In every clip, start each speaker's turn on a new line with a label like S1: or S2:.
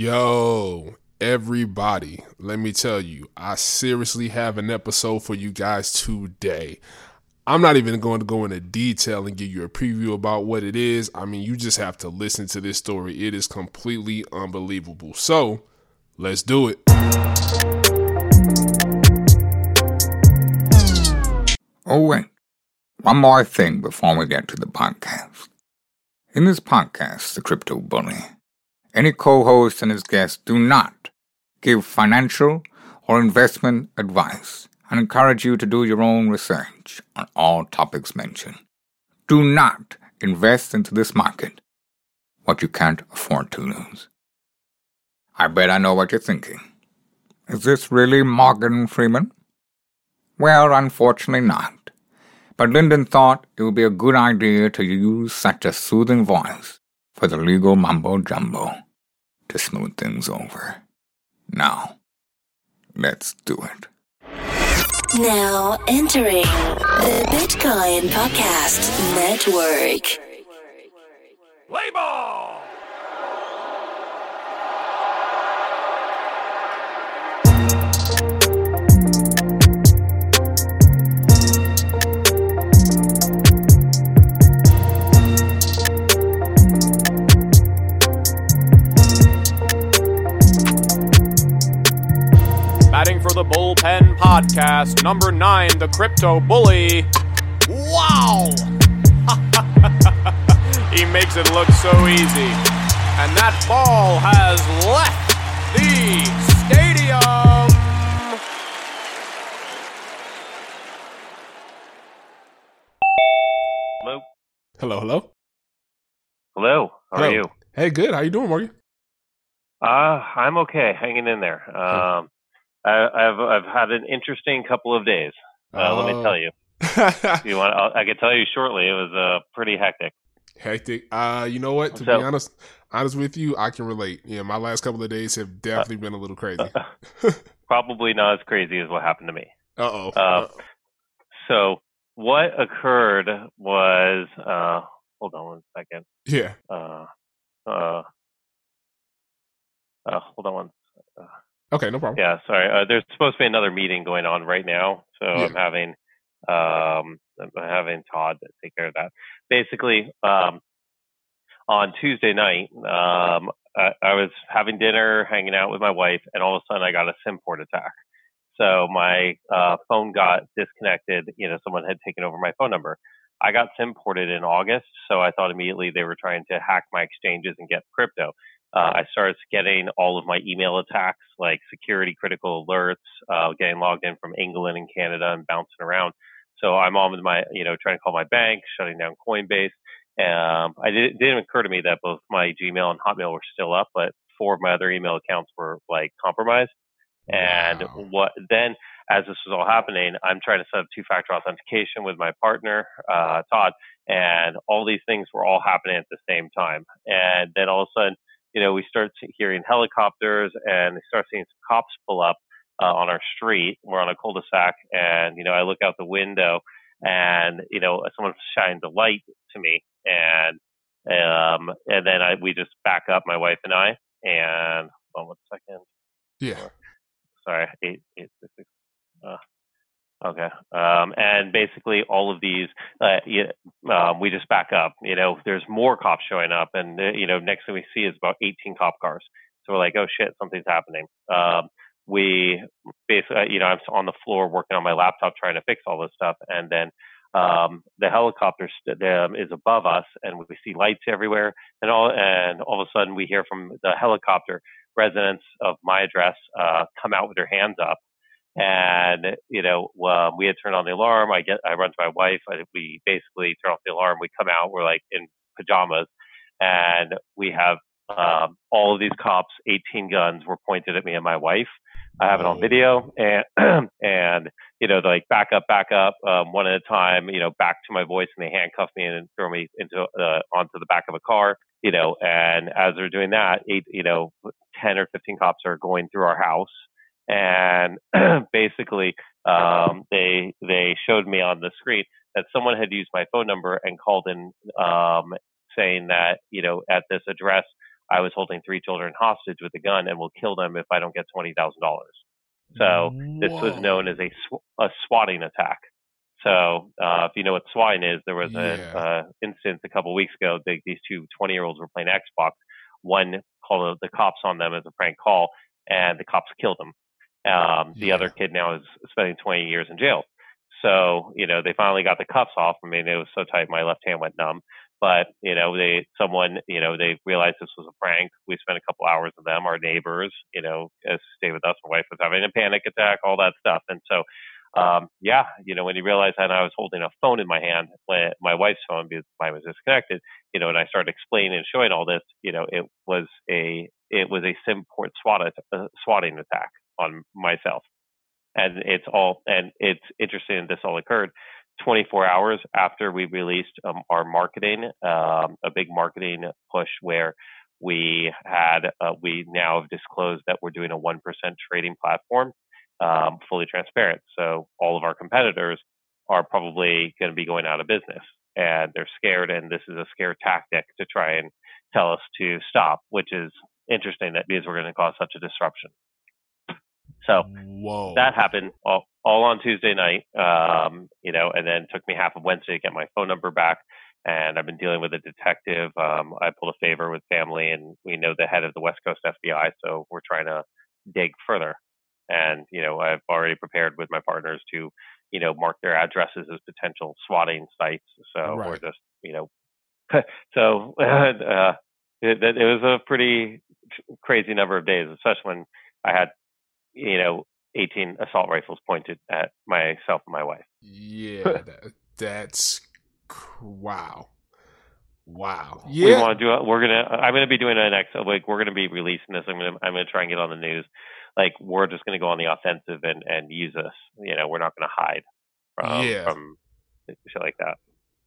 S1: Yo, everybody, let me tell you, I seriously have an episode for you guys today. I'm not even going to go into detail and give you a preview about what it is. I mean, you just have to listen to this story. It is completely unbelievable. So, let's do it.
S2: Oh, wait. One more thing before we get to the podcast. In this podcast, The Crypto Bully, any co host and his guests do not give financial or investment advice and encourage you to do your own research on all topics mentioned. Do not invest into this market what you can't afford to lose. I bet I know what you're thinking. Is this really Morgan Freeman? Well, unfortunately not. But Lyndon thought it would be a good idea to use such a soothing voice for the legal mumbo jumbo to smooth things over. Now, let's do it.
S3: Now entering the Bitcoin Podcast Network.
S4: Label! Batting for the Bullpen Podcast, number nine, the Crypto Bully. Wow! he makes it look so easy. And that ball has left the stadium.
S5: Hello.
S1: Hello, hello.
S5: Hello. How
S1: Hello.
S5: are you?
S1: Hey, good. How you doing, Morgan?
S5: Uh, I'm okay, hanging in there. Um, I, I've I've had an interesting couple of days. Uh, let me tell you. You want? I'll, I can tell you shortly. It was uh, pretty hectic.
S1: Hectic. Uh, you know what? To
S5: So-
S1: be honest, honest with you, I can relate. Yeah, my last couple of days have definitely been a little crazy. Uh
S5: Probably not as crazy as what happened to me.
S1: oh.
S5: Uh, So what occurred was, uh, hold on one second.
S1: yeah.
S5: Uh, uh, uh, hold on one.
S1: Okay, no problem.
S5: Yeah, sorry. Uh, there's supposed to be another meeting going on right now, so
S1: Yeah.
S5: I'm having um I'm having Todd take care of that. Basically, um, on Tuesday night, um, I, I was having dinner, hanging out with my wife, and all of a sudden I got a SIM port attack. So my uh, phone got disconnected. You know, someone had taken over my phone number. I got SIM ported in August, so I thought immediately they were trying to hack my exchanges and get crypto. Uh, I started getting all of my email attacks, like security critical alerts, uh, getting logged in from England and Canada and bouncing around. So I'm on with my, you know, trying to call my bank, shutting down Coinbase. Um, I did, it didn't occur to me that both my Gmail and Hotmail were still up, but four of my other email accounts were like compromised. And
S1: Wow.
S5: what then, as this was all happening, I'm trying to set up two-factor authentication with my partner, uh, Todd, and all these things were all happening at the same time. And then all of a sudden, you know, we start hearing helicopters and we start seeing some cops pull up uh, on our street. We're on a cul-de-sac, and you know, I look out the window, and you know, someone shines a light to me, and um, and then I we just back up, my wife and I, and hold on one second.
S1: Yeah.
S5: Sorry, eight eight six six. Uh, okay. Um, and basically, all of these, uh, yeah, um, we just back up. You know, there's more cops showing up, and uh, you know, next thing we see is about 18 cop cars. So we're like, oh shit, something's happening. Um, we basically, you know, I'm on the floor working on my laptop trying to fix all this stuff, and then um, the helicopter st- um, is above us, and we see lights everywhere, and all, and all of a sudden we hear from the helicopter residents of my address uh, come out with their hands up. And you know, um, we had turned on the alarm. I get, I run to my wife. I, we basically turn off the alarm. We come out. We're like in pajamas, and we have um, all of these cops, 18 guns, were pointed at me and my wife. I have it on video, and and you know, like back up, back up, um, one at a time. You know, back to my voice, and they handcuff me and throw me into uh, onto the back of a car. You know, and as they're doing that, eight, you know, 10 or 15 cops are going through our house, and basically, um, they they showed me on the screen that someone had used my phone number and called in, um, saying that you know at this address I was holding three children hostage with a gun and will kill them if I don't get twenty thousand dollars. So this was known as a sw- a swatting attack. So uh, if you know what swatting is, there was
S1: Yeah.
S5: an uh, instance a couple weeks ago. They, these two 20 year olds were playing Xbox. One called the cops on them as a prank call, and the cops killed him. Um, the other kid now is spending 20 years in jail. So you know they finally got the cuffs off. I mean it was so tight my left hand went numb. But you know they someone you know they realized this was a prank. We spent a couple hours with them. Our neighbors you know stayed with us. My wife was having a panic attack, all that stuff. And so um, yeah, you know when you realize that I was holding a phone in my hand, when my wife's phone because mine was disconnected. You know, and I started explaining and showing all this. You know, it was a it was a Simport SWAT at- uh, swatting attack on myself. And it's all and it's interesting that this all occurred 24 hours after we released um, our marketing um, a big marketing push where we had uh, we now have disclosed that we're doing a 1% trading platform um, fully transparent. So all of our competitors are probably going to be going out of business and they're scared and this is a scare tactic to try and tell us to stop which is interesting that because we're going to cause such a disruption so
S1: Whoa.
S5: that happened all, all on Tuesday night, um, you know, and then took me half of Wednesday to get my phone number back. And I've been dealing with a detective. Um, I pulled a favor with family, and we know the head of the West Coast FBI, so we're trying to dig further. And you know, I've already prepared with my partners to, you know, mark their addresses as potential swatting sites. So we're just, you know, so uh, it, it was a pretty crazy number of days, especially when I had you know, 18 assault rifles pointed at myself and my wife.
S1: Yeah, that, that's cr- wow, wow.
S5: We
S1: Yeah,
S5: want to do it. We're gonna. I'm gonna be doing a next like we're gonna be releasing this. I'm gonna. I'm gonna try and get on the news. Like we're just gonna go on the offensive and and use this. You know, we're not gonna hide from
S1: Yeah.
S5: from shit like that.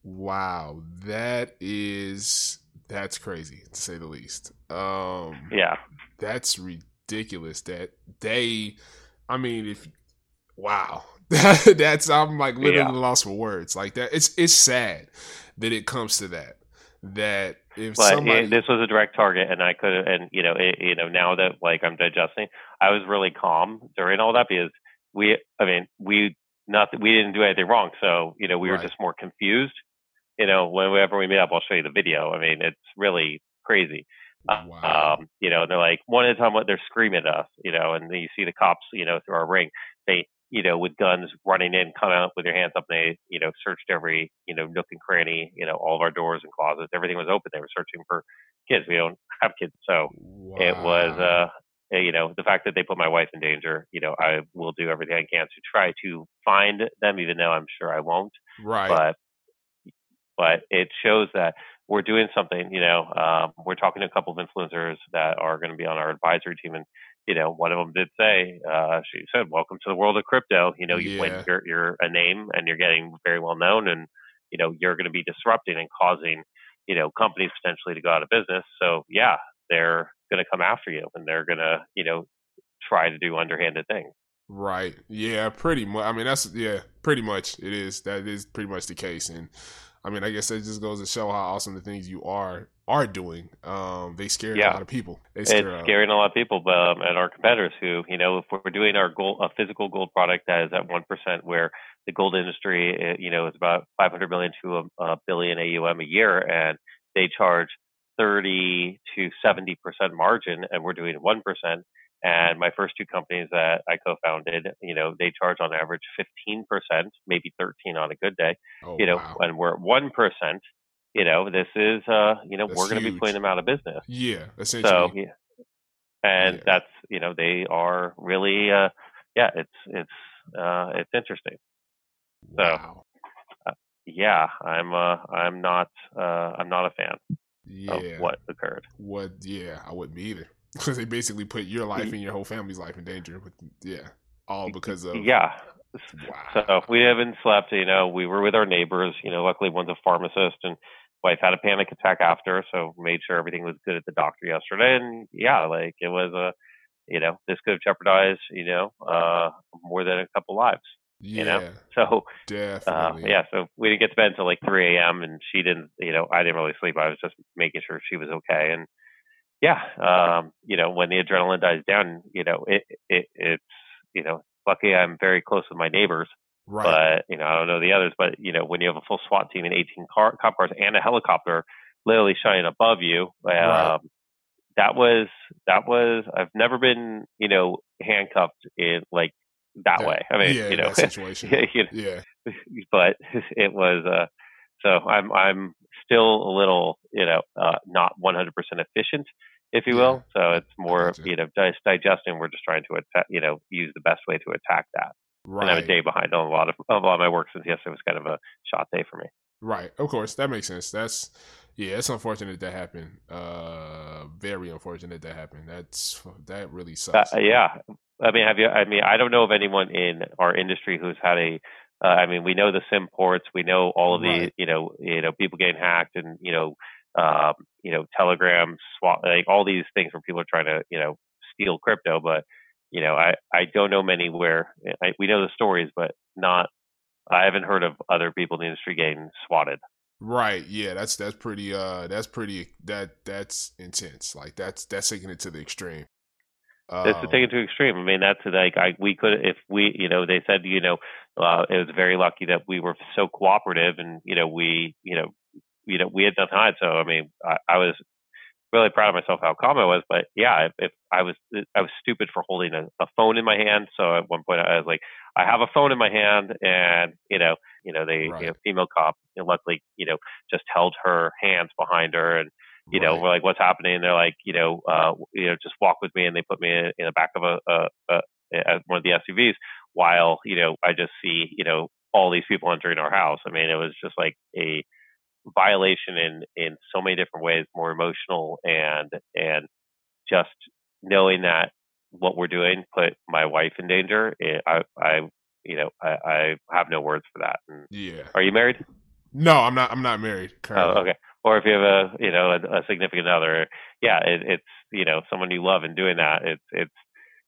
S1: wow. That is that's crazy to say the least. Um,
S5: Yeah.
S1: that's ridiculous. Ridiculous that they, I mean, if wow, that's I'm like literally
S5: Yeah.
S1: lost for words. Like that, it's it's sad that it comes to that. That if
S5: But
S1: somebody,
S5: it, this was a direct target, and I could, and you know, it, you know, now that like I'm digesting, I was really calm during all that because we, I mean, we not that we didn't do anything wrong, so you know, we were just more confused. You know, whenever we meet up, I'll show you the video. I mean, it's really crazy.
S1: Wow,
S5: Um, you know, they're like one at a time. What they're screaming at us, you know, and then you see the cops, you know, through our ring. They, you know, with guns running in, come out with their hands up. And they, you know, searched every, you know, nook and cranny, you know, all of our doors and closets. Everything was open. They were searching for kids. We don't have kids, so it was, uh, you know, the fact that they put my wife in danger. You know, I will do everything I can to try to find them, even though I'm sure I won't
S1: right,
S5: but but it shows that we're doing something. You know, um, we're talking to a couple of influencers that are going to be on our advisory team, and you know, one of them did say, uh, she said, "Welcome to the world of crypto." You know, you
S1: Yeah.
S5: when you're you're a name and you're getting very well known, and you know, you're going to be disrupting and causing you know companies potentially to go out of business. So yeah, they're going to come after you, and they're going to you know try to do underhanded things.
S1: Right. Yeah, pretty much. I mean, that's yeah, pretty much it is. That is pretty much the case. And I mean, I guess that just goes to show how awesome the things you are are doing. Um, they scare
S5: Yeah.
S1: a lot of people. They
S5: it's
S1: scare, uh,
S5: scaring a lot of people um, and our competitors who you know if we're doing our gold a physical gold product that is at one percent where the gold industry uh, you know is about 500 million to a, a billion AUM a year and they charge 30 to 70 percent margin and we're doing one percent and my first two companies that I co-founded you know they charge on average 15 percent maybe 13 on a good day
S1: oh,
S5: you know
S1: wow.
S5: and we're at one percent you know this is uh you know
S1: That's
S5: we're going to be putting them out of business
S1: yeah,
S5: so
S1: essentially.
S5: yeah, and
S1: Yeah.
S5: that's you know they are really uh yeah it's it's uh it's interesting so
S1: wow.
S5: yeah i'm uh i'm not uh i'm not a fan
S1: Yeah.
S5: of what occurred
S1: What? Yeah, I wouldn't be either. Because they basically put your life and your whole family's life in danger. With yeah, all because of
S5: yeah
S1: Wow.
S5: so we haven't slept you know we were with our neighbors you know luckily one's a pharmacist and wife had a panic attack after so made sure everything was good at the doctor yesterday and yeah like it was a you know this could have jeopardized you know uh more than a couple lives
S1: yeah,
S5: know, so uh,
S1: definitely.
S5: yeah, so we didn't get to bed until like 3 a.m. and she didn't, you know, I didn't really sleep. I was just making sure she was okay. And yeah, um, you know, when the adrenaline dies down, you know, it, it it's you know, lucky I'm very close with my neighbors.
S1: Right.
S5: But you know, I don't know the others. But you know, when you have a full SWAT team and 18 car, cop cars and a helicopter literally shining above you, um,
S1: Right.
S5: that was that was. I've never been you know handcuffed in like that,
S1: That-
S5: way. I mean,
S1: yeah,
S5: you know,
S1: situation.
S5: you know,
S1: yeah.
S5: but it was uh so i'm i'm still a little you know uh not 100% efficient if you will so it's more you know digesting we're just trying to attack you know use the best way to attack that
S1: Right.
S5: and i'm a day behind on a lot of a lot of my work since yesterday was kind of a shot day for me
S1: Right. Of course, that makes sense. That's yeah, it's unfortunate that happened. Uh very unfortunate that happened. That's that really
S5: uh,
S1: sucks.
S5: yeah i mean have you i mean i don't know of anyone in our industry who's had a uh, i mean we know the sim ports we know all of the
S1: Right.
S5: you know you know people getting hacked and you know um you know telegrams swap like all these things where people are trying to you know steal crypto but you know i i don't know many where I, we know the stories but not i haven't heard of other people in the industry getting swatted
S1: Right. Yeah, that's that's pretty uh that's pretty that that's intense. Like that's that's taking it to the extreme.
S5: This is
S1: Um,
S5: taken to extreme. I mean, that's like I we could if we you know they said you know uh, it was very lucky that we were so cooperative and you know we you know you know we had nothing to hide. So I mean I, I was really proud of myself how calm I was. But yeah, if, if I was I was stupid for holding a, a phone in my hand. So at one point I was like I have a phone in my hand and you know you know they
S1: Right.
S5: you know female cop you know, luckily you know just held her hands behind her and you know,
S1: right.
S5: we're like, what's happening? And they're like, you know, uh, you know, just walk with me, and they put me in, in the back of a, a, a, a one of the SUVs while you know I just see you know all these people entering our house. I mean, it was just like a violation in in so many different ways, more emotional and and just knowing that what we're doing put my wife in danger. It, I I you know I, I have no words for that. And
S1: Yeah.
S5: are you married?
S1: No, I'm not I'm not married currently.
S5: Oh, okay. Or if you have a you know a, a significant other, yeah, it, it's you know someone you love and doing that. It's it's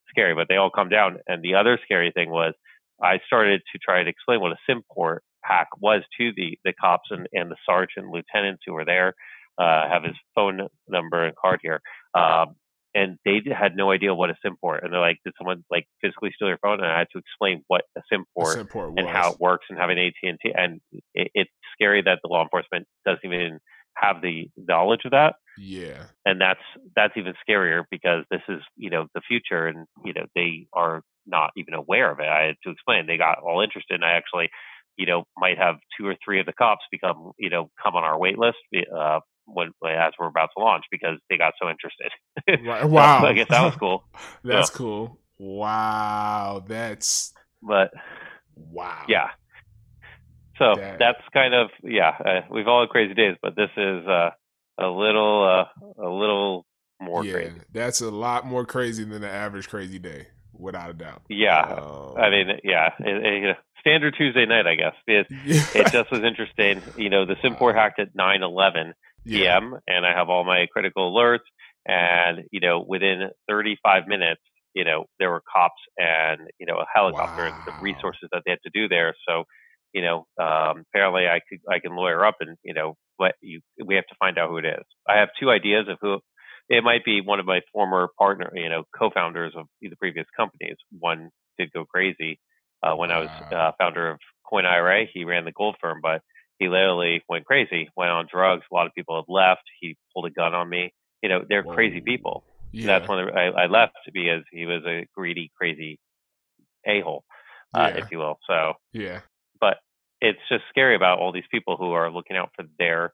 S5: scary, but they all come down. And the other scary thing was I started to try to explain what a SimPort hack was to the the cops and and the sergeant lieutenants who were there. Uh, have his phone number and card here. Um, and they had no idea what a SimPort. And they're like, did someone like physically steal your phone? And I had to explain what a SimPort
S1: important
S5: and how it works and having AT and T. And it, it's scary that the law enforcement doesn't even have the knowledge of that.
S1: Yeah.
S5: And that's that's even scarier because this is you know the future, and you know they are not even aware of it. I had to explain. They got all interested, and I actually, you know, might have two or three of the cops become you know come on our wait list. Uh, when as we're about to launch because they got so interested.
S1: Right.
S5: So
S1: Wow.
S5: I guess that was cool.
S1: That's cool. Wow. That's
S5: But
S1: wow.
S5: yeah, so
S1: That-
S5: that's kind of yeah. Uh, we've all had crazy days, but this is uh, a little uh, a little more
S1: yeah,
S5: crazy.
S1: that's a lot more crazy than the average crazy day, without a doubt.
S5: Yeah,
S1: Um,
S5: I mean, yeah, it, it, standard Tuesday night, I guess. It,
S1: yeah.
S5: it just was interesting. You know, the Simport hacked at 9:11
S1: yeah.
S5: p.m. and I have all my critical alerts. And you know, within 35 minutes, you know, there were cops and you know a helicopter and the resources that they had to do there. So, you know, um, apparently I could I can lawyer up and you know, but you we have to find out who it is. I have two ideas of who. It might be one of my former partner, you know, co-founders of the previous companies. One did go crazy uh, when I was uh, founder of Coin IRA. He ran the gold firm, but he literally went crazy, went on drugs. A lot of people had left. He pulled a gun on me. You know, they're crazy people.
S1: Yeah.
S5: That's the, I, I left because he was a greedy, crazy a hole, uh,
S1: Yeah.
S5: if you will. So,
S1: yeah.
S5: It's just scary about all these people who are looking out for their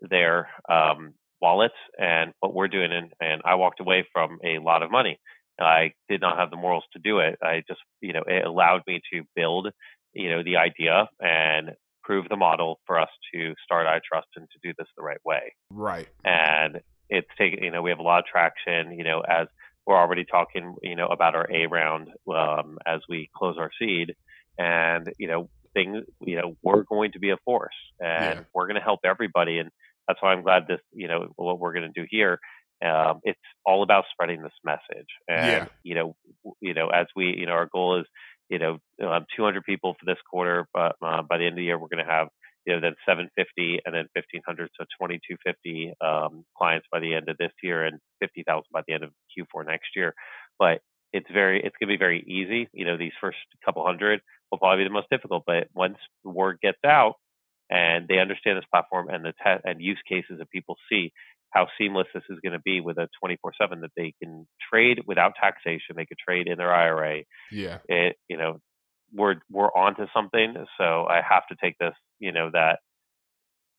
S5: their um, wallets and what we're doing. And, and I walked away from a lot of money. I did not have the morals to do it. I just, you know, it allowed me to build, you know, the idea and prove the model for us to start iTrust and to do this the right way
S1: Right.
S5: and it's taken you know we have a lot of traction you know as we're already talking you know about our a round um, as we close our seed and you know things you know we're going to be a force and
S1: Yeah.
S5: we're going to help everybody and that's why i'm glad this you know what we're going to do here um, it's all about spreading this message and
S1: Yeah.
S5: you know you know as we you know our goal is you know um, 200 people for this quarter but uh, by the end of the year we're going to have you know, then 750 and then 1500, so 2250 um, clients by the end of this year and 50,000 by the end of Q4 next year. But it's very, it's going to be very easy. You know, these first couple hundred will probably be the most difficult, but once the word gets out and they understand this platform and the te- and use cases that people see, how seamless this is going to be with a 24/7 that they can trade without taxation. They could trade in their IRA.
S1: Yeah.
S5: It, you know, we're we're onto something. So I have to take this, you know, that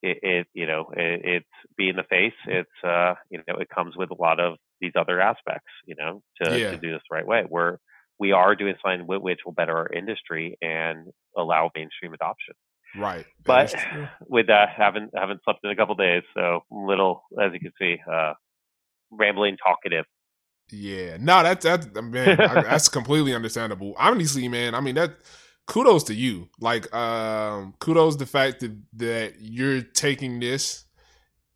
S5: it, it you know, it, it's being in the face. It's uh, you know, it comes with a lot of these other aspects, you know, to,
S1: Yeah.
S5: to do this the right way. We're we are doing something whi- which will better our industry and allow mainstream adoption.
S1: Right.
S5: But with that, haven't haven't slept in a couple days, so little, as you can see, uh, rambling, talkative.
S1: Yeah, no, that's that man. I, that's completely understandable. Honestly, man, I mean that. Kudos to you. Like, um, kudos the fact that that you're taking this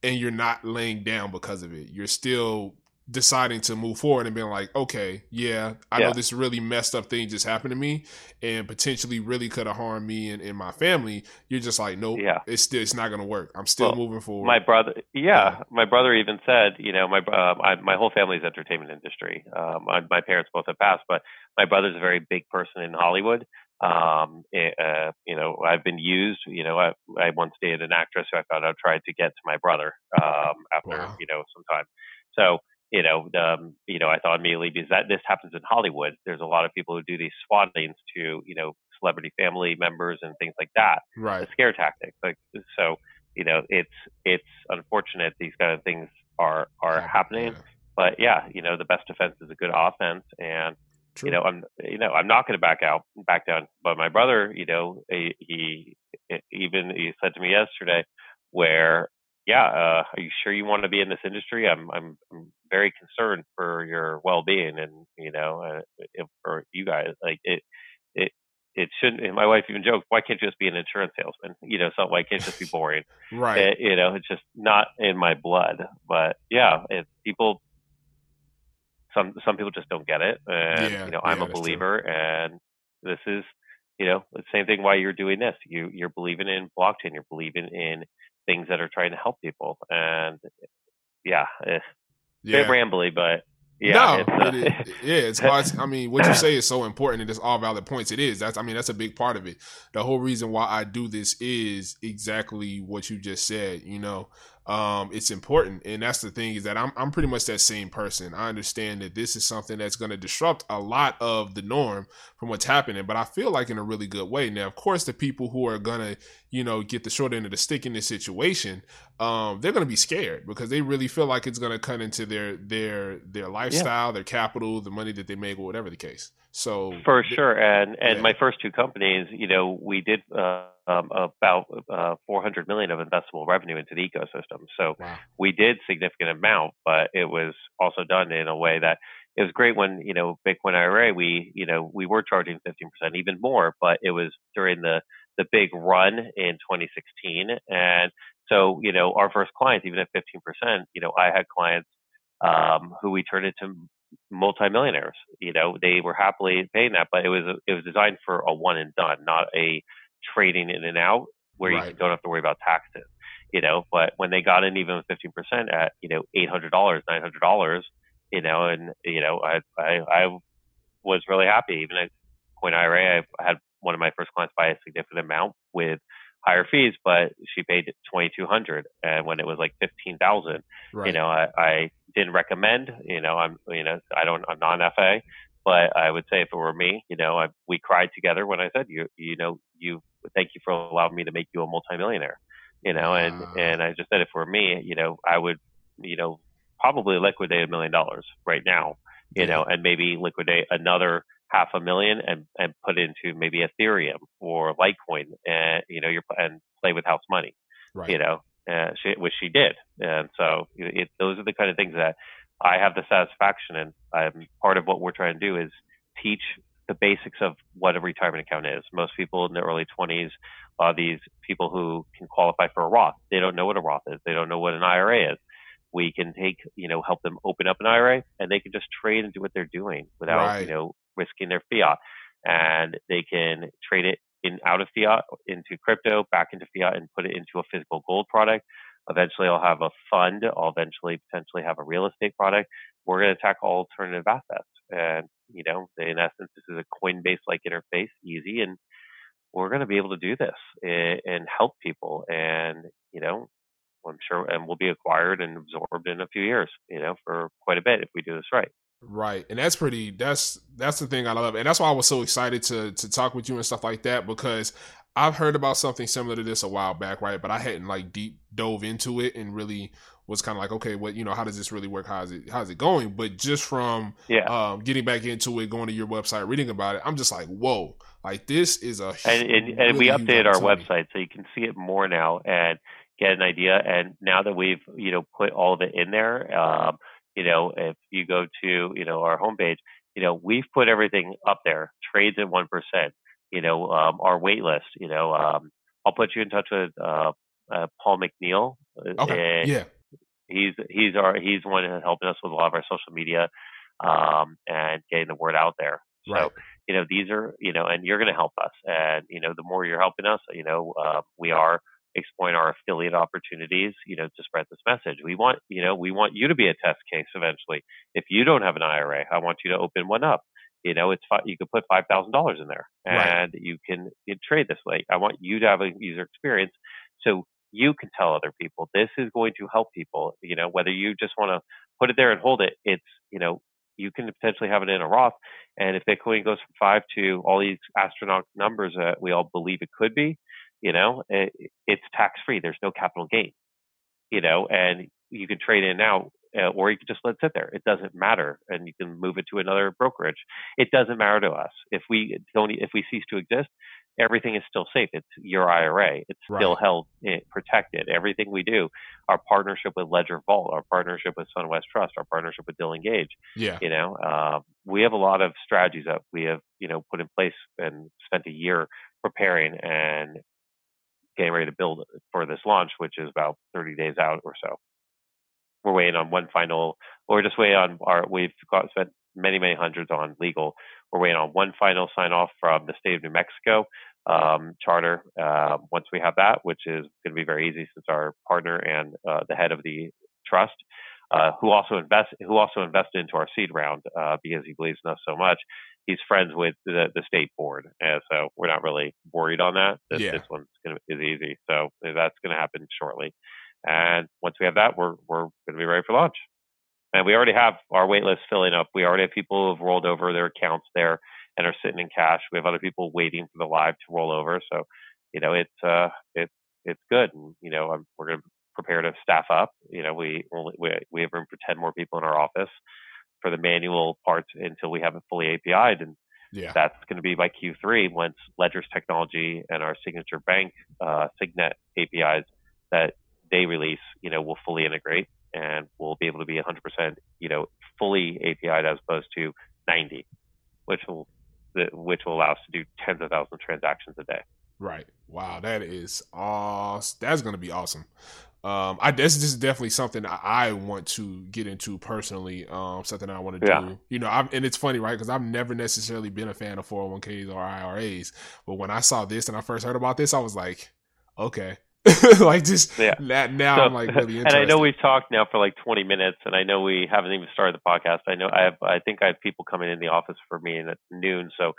S1: and you're not laying down because of it. You're still deciding to move forward and being like, okay, yeah, I know this really messed up thing just happened to me and potentially really could have harmed me and, and my family. You're just like, nope,
S5: Yeah.
S1: it's still it's not gonna work. I'm still
S5: Well,
S1: moving forward.
S5: My brother, yeah, my brother even said, you know, my uh, my, my whole family's entertainment industry. Um, my, my parents both have passed, but my brother's a very big person in Hollywood. Um, eh, uh, you know, I've been used. You know, I, I once dated an actress who I found out tried to get to my brother um, after
S1: Wow.
S5: you know some time. So you know, um, you know, I thought immediately because that this happens in Hollywood. There's a lot of people who do these swattings to you know celebrity family members and things like that
S1: right.
S5: scare tactic. Like so, you know, it's it's unfortunate these kind of things are are happening.
S1: Yeah.
S5: But yeah, you know, the best defense is a good offense, and
S1: True.
S5: you know, I'm you know I'm not going to back out, back down. But my brother, you know, he, he even he said to me yesterday, where yeah, uh, are you sure you want to be in this industry? I'm I'm, I'm very concerned for your well being, and you know, uh, if, for you guys, like it it it shouldn't. And my wife even joked, "Why can't you just be an insurance salesman? You know, so why can't just be boring?
S1: right.
S5: It- you know, it's just not in my blood. But yeah, it, people, some some people just don't get it, and
S1: Yeah,
S5: you know, I'm
S1: yeah,
S5: a believer, and this is, you know, the same thing. Why you're doing this? You you're believing in blockchain. You're believing in things that are trying to help people, and yeah, it's a
S1: yeah.
S5: bit rambly, but yeah,
S1: no,
S5: it's, uh,
S1: it yeah, it's hard. I mean, what you say is so important, and it's all valid points. It is. That's. I mean, that's a big part of it. The whole reason why I do this is exactly what you just said. You know, um, it's important, and that's the thing is that I'm I'm pretty much that same person. I understand that this is something that's going to disrupt a lot of the norm from what's happening, but I feel like in a really good way. Now, of course, the people who are gonna, you know, get the short end of the stick in this situation, um, they're gonna be scared because they really feel like it's gonna cut into their their their lifestyle, their capital, the money that they make, or whatever the case. So
S5: For
S1: th-
S5: sure, and and
S1: Yeah.
S5: my first two companies, you know, we did uh, um, about uh, 400 million of investable revenue into the ecosystem. So
S1: Wow.
S5: we did significant amount, but it was also done in a way that it was great when you know Bitcoin IRA. We you know we were charging 15%, even more, but it was during the the big run in 2016, and so you know our first clients, even at 15%, you know I had clients um, who we turned into multimillionaires. You know, they were happily paying that, but it was it was designed for a one and done, not a trading in and out where
S1: Right.
S5: you don't have to worry about taxes. You know, but when they got in even with fifteen percent at you know eight hundred dollars, nine hundred dollars, you know, and you know I I I was really happy. Even at Coin IRA, I had one of my first clients buy a significant amount with higher fees, but she paid twenty two hundred, and when it was like fifteen thousand
S1: right.
S5: you know, I, I didn't recommend, you know, I'm, you know, I don't, I'm non-FA, but I would say if it were me, you know, I, we cried together when I said, you, you know, you, thank you for allowing me to make you a multimillionaire, you know, and,
S1: Wow.
S5: and I just said, if it were me, you know, I would, you know, probably liquidate a million dollars right now, you know, and maybe liquidate another half a million and, and put into maybe Ethereum or Litecoin and, you know, you're, and play with house money
S1: right.
S5: you know, uh, she, which she did. And so it, those are the kind of things that I have the satisfaction in. Um, part of what we're trying to do is teach the basics of what a retirement account is. Most people in their early 20s are these people who can qualify for a Roth. They don't know what a Roth is. They don't know what an IRA is. We can take, you know, help them open up an IRA and they can just trade and do what they're doing without,
S1: Right.
S5: you know, risking their fiat. And they can trade it in out of fiat into crypto, back into fiat, and put it into a physical gold product. Eventually, I'll have a fund. I'll eventually potentially have a real estate product. We're going to tackle alternative assets, and you know, in essence, this is a Coinbase-like interface, easy, and we're going to be able to do this and, and help people. And you know, I'm sure, and we'll be acquired and absorbed in a few years. You know, for quite a bit if we do this right.
S1: Right. And that's pretty that's that's the thing I love. And that's why I was so excited to to talk with you and stuff like that because I've heard about something similar to this a while back, right? But I hadn't like deep dove into it and really was kind of like, okay, what you know, how does this really work? How's it how's it going? But just from
S5: yeah.
S1: um, getting back into it, going to your website, reading about it, I'm just like, whoa, like this is a
S5: and, and, and we updated our website so you can see it more now and get an idea. And now that we've you know put all of it in there, um, you know, if you go to you know our homepage, you know, we've put everything up there. Trades at one percent you know, um, our wait list. You know, um, I'll put you in touch with uh, uh, Paul McNeil.
S1: Uh, okay. yeah.
S5: He's he's our he's one helping us with a lot of our social media um, and getting the word out there.
S1: Right. So
S5: you know these are you know and you're going to help us and you know the more you're helping us you know uh, we are exploring our affiliate opportunities you know to spread this message we want you know we want you to be a test case eventually if you don't have an IRA I want you to open one up you know, it's you could put five thousand dollars in there, and right. you can you trade this way. I want you to have a user experience, so you can tell other people this is going to help people. You know, whether you just want to put it there and hold it, it's you know you can potentially have it in a Roth, and if Bitcoin goes from five to all these astronomical numbers that we all believe it could be, you know, it, it's tax free. There's no capital gain, you know, and you can trade in now uh, or you can just let it sit there. It doesn't matter, and you can move it to another brokerage. It doesn't matter to us if we don't if we cease to exist. Everything is still safe. It's your IRA. It's right. still held eh, protected. Everything we do, our partnership with Ledger Vault, our partnership with SunWest Trust, our partnership with Dill Engage.
S1: Yeah.
S5: You know, uh, we have a lot of strategies that we have you know put in place and spent a year preparing and getting ready to build for this launch, which is about 30 days out or so we're waiting on one final, we're just waiting on our, we've got spent many, many hundreds on legal. We're waiting on one final sign off from the state of New Mexico um, charter. Uh, once we have that, which is going to be very easy since our partner and uh, the head of the trust, uh, who also invest, who also invested into our seed round uh, because he believes in us so much. He's friends with the, the state board, and so we're not really worried on that. This,
S1: yeah.
S5: this one's going to is easy, so that's going to happen shortly. And once we have that, we're we're going to be ready for launch. And we already have our wait list filling up. We already have people who have rolled over their accounts there and are sitting in cash. We have other people waiting for the live to roll over. So, you know, it's uh, it's it's good. And you know, I'm, we're going to prepare to staff up. You know, we only we we have room for ten more people in our office for the manual parts until we have it fully API'd. And
S1: yeah.
S5: that's going to be by Q3 once Ledger's technology and our signature bank uh, Signet APIs that they release, you know, will fully integrate and we'll be able to be 100%, you know, fully API'd as opposed to 90, which will which will allow us to do tens of thousands of transactions a day.
S1: Right. Wow, that is awesome. That's going to be awesome. Um, I this, this is definitely something I want to get into personally. Um, something I want to do. You know, I'm, and it's funny, right? Because I've never necessarily been a fan of 401ks or IRAs, but when I saw this and I first heard about this, I was like, okay, like just
S5: yeah.
S1: that now
S5: so,
S1: I'm like really
S5: interested. And I know we've talked now for like 20 minutes, and I know we haven't even started the podcast. I know I have I think I have people coming in the office for me at noon. So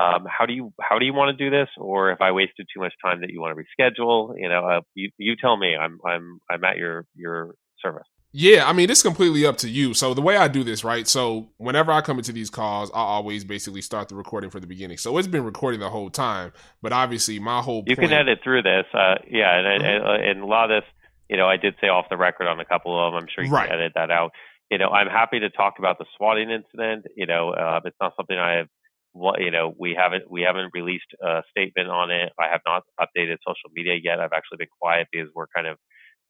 S5: um, how do you how do you want to do this, or if I wasted too much time that you want to reschedule? You know, uh, you you tell me. I'm I'm I'm at your your service.
S1: Yeah, I mean, it's completely up to you. So the way I do this, right? So whenever I come into these calls, I always basically start the recording from the beginning. So it's been recording the whole time, but obviously my whole
S5: you
S1: point...
S5: can edit through this. Uh, yeah, and, mm-hmm. and, and, a lot of this, you know, I did say off the record on a couple of them. I'm sure you
S1: right.
S5: can edit that out. You know, I'm happy to talk about the swatting incident. You know, uh, it's not something I have. You know, we haven't we haven't released a statement on it. I have not updated social media yet. I've actually been quiet because we're kind of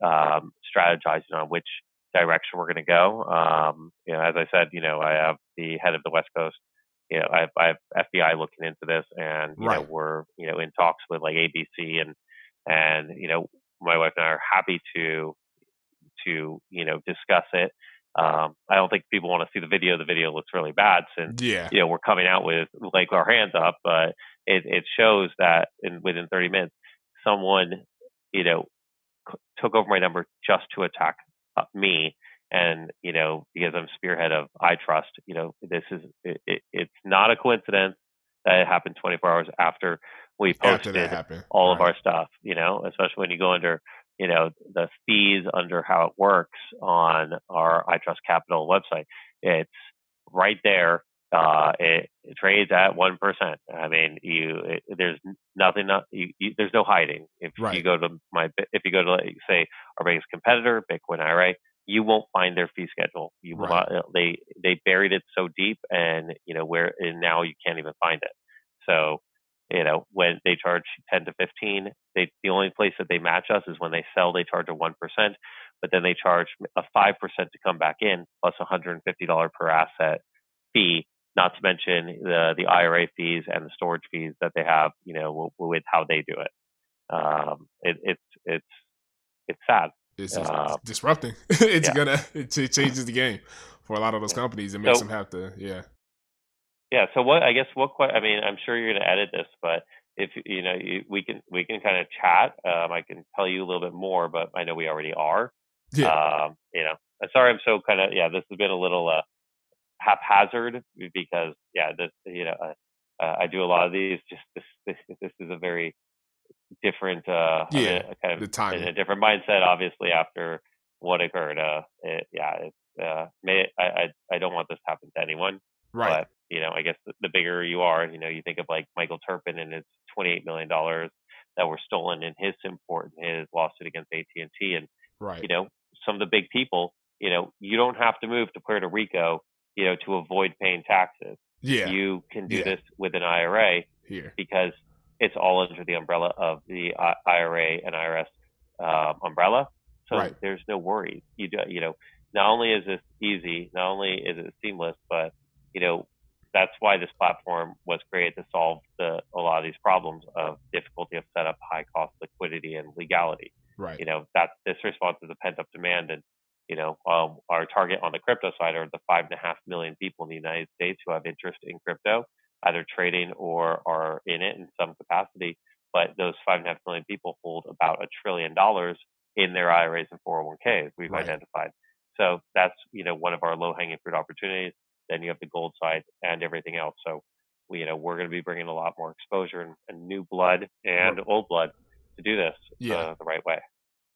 S5: um, strategizing on which direction we're going to go. Um, you know, as I said, you know, I have the head of the West Coast. You know, I have, I have FBI looking into this, and you
S1: right.
S5: know, we're you know in talks with like ABC and and you know, my wife and I are happy to to you know discuss it. Um, I don't think people want to see the video. The video looks really bad since
S1: yeah.
S5: you know we're coming out with like our hands up, but it, it shows that in within 30 minutes, someone, you know, c- took over my number just to attack uh, me. And you know, because I'm spearhead of iTrust, you know, this is it, it, it's not a coincidence that it happened 24 hours after we posted
S1: happened.
S5: all of our stuff, you know, especially when you go under, you know, the fees under how it works on our iTrustCapital website. It's right there. Uh, it, it trades at one percent. I mean, you it, there's nothing. Not, you, you, there's no hiding. If
S1: Right.
S5: you go to my, if you go to say our biggest competitor, Bitcoin IRA, you won't find their fee schedule. You
S1: Right.
S5: not, they they buried it so deep, and you know where, and now you can't even find it. So you know, when they charge 10 to 15, they, the only place that they match us is when they sell, they charge a 1%, but then they charge a 5% to come back in plus $150 per asset fee, not to mention the, the IRA fees and the storage fees that they have, you know, w- with how they do it. Um, it, it's, it's, it's sad.
S1: It's,
S5: Uh,
S1: disrupting. it's
S5: yeah.
S1: gonna it ch- changes the game for a lot of those companies. It makes
S5: So-
S1: them have to yeah.
S5: Yeah. So what? I guess what? I mean, I'm sure you're going to edit this, but if you know, you, we can we can kind of chat. Um, I can tell you a little bit more, but I know we already are.
S1: Yeah.
S5: Um, you know, sorry, I'm so kind of yeah. This has been a little uh, haphazard because yeah, this you know, uh, uh, I do a lot of these. Just this this this is a very different uh,
S1: Yeah,
S5: a kind
S1: the
S5: of
S1: timing.
S5: in a different mindset, obviously after what occurred. Uh, it, yeah, it's uh, may I, I I don't want this to happen to anyone.
S1: right.
S5: You know, I guess the, the bigger you are, you know, you think of like Michael Terpin and his twenty-eight million dollars that were stolen in his import and his lawsuit against AT and
S1: right.
S5: you know, some of the big people, you know, you don't have to move to Puerto Rico, you know, to avoid paying taxes.
S1: yeah.
S5: You can do
S1: Yeah.
S5: this with an IRA
S1: here.
S5: because it's all under the umbrella of the IRA and IRS um, umbrella. So
S1: Right.
S5: there's no worries. You do, you know, not only is this easy, not only is it seamless, but you know, that's why this platform was created to solve the a lot of these problems of difficulty of setup, high cost liquidity, and legality.
S1: Right.
S5: You know, that this response is a pent up demand, and you know, um, our target on the crypto side are the five and a half million people in the United States who have interest in crypto, either trading or are in it in some capacity. But those five and a half million people hold about a trillion dollars in their IRAs and 401ks. We've
S1: Right.
S5: identified. So that's you know one of our low hanging fruit opportunities. Then you have the gold side and everything else. So we you know we're going to be bringing a lot more exposure and, and new blood and old blood to do this
S1: Yeah.
S5: uh, the right way.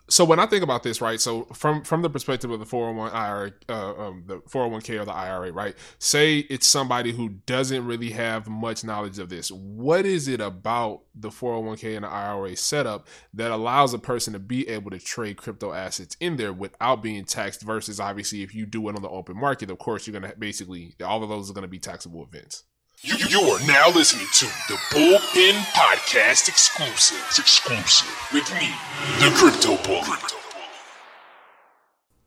S1: So when I think about this, right? So from from the perspective of the 401 IRA, uh, um, the 401k or the IRA, right? Say it's somebody who doesn't really have much knowledge of this. What is it about the 401k and the IRA setup that allows a person to be able to trade crypto assets in there without being taxed? Versus obviously, if you do it on the open market, of course, you're gonna basically all of those are gonna be taxable events.
S6: You, you are now listening to the Bullpen Podcast exclusive. Exclusive with me, the Crypto Bully.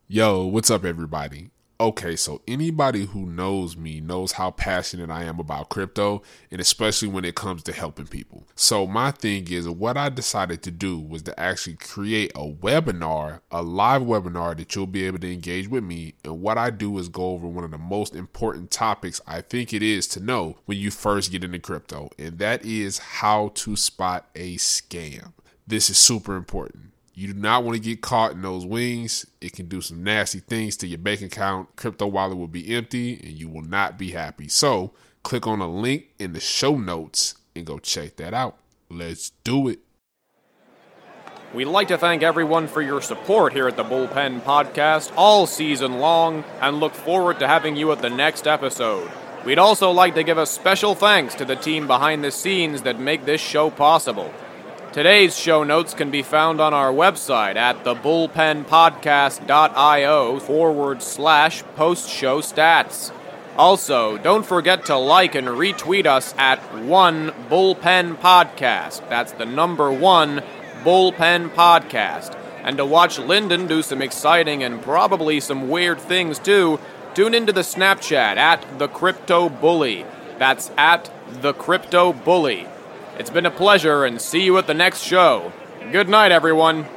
S1: Yo, what's up, everybody? Okay, so anybody who knows me knows how passionate I am about crypto, and especially when it comes to helping people. So, my thing is, what I decided to do was to actually create a webinar, a live webinar that you'll be able to engage with me. And what I do is go over one of the most important topics I think it is to know when you first get into crypto, and that is how to spot a scam. This is super important. You do not want to get caught in those wings. It can do some nasty things to your bank account. Crypto wallet will be empty and you will not be happy. So, click on a link in the show notes and go check that out. Let's do it.
S4: We'd like to thank everyone for your support here at the Bullpen Podcast all season long and look forward to having you at the next episode. We'd also like to give a special thanks to the team behind the scenes that make this show possible. Today's show notes can be found on our website at thebullpenpodcast.io forward slash post show stats. Also, don't forget to like and retweet us at one Bullpen Podcast. That's the number one Bullpen Podcast. And to watch Lyndon do some exciting and probably some weird things too, tune into the Snapchat at the Crypto Bully. That's at the Crypto Bully. It's been a pleasure and see you at the next show. Good night, everyone.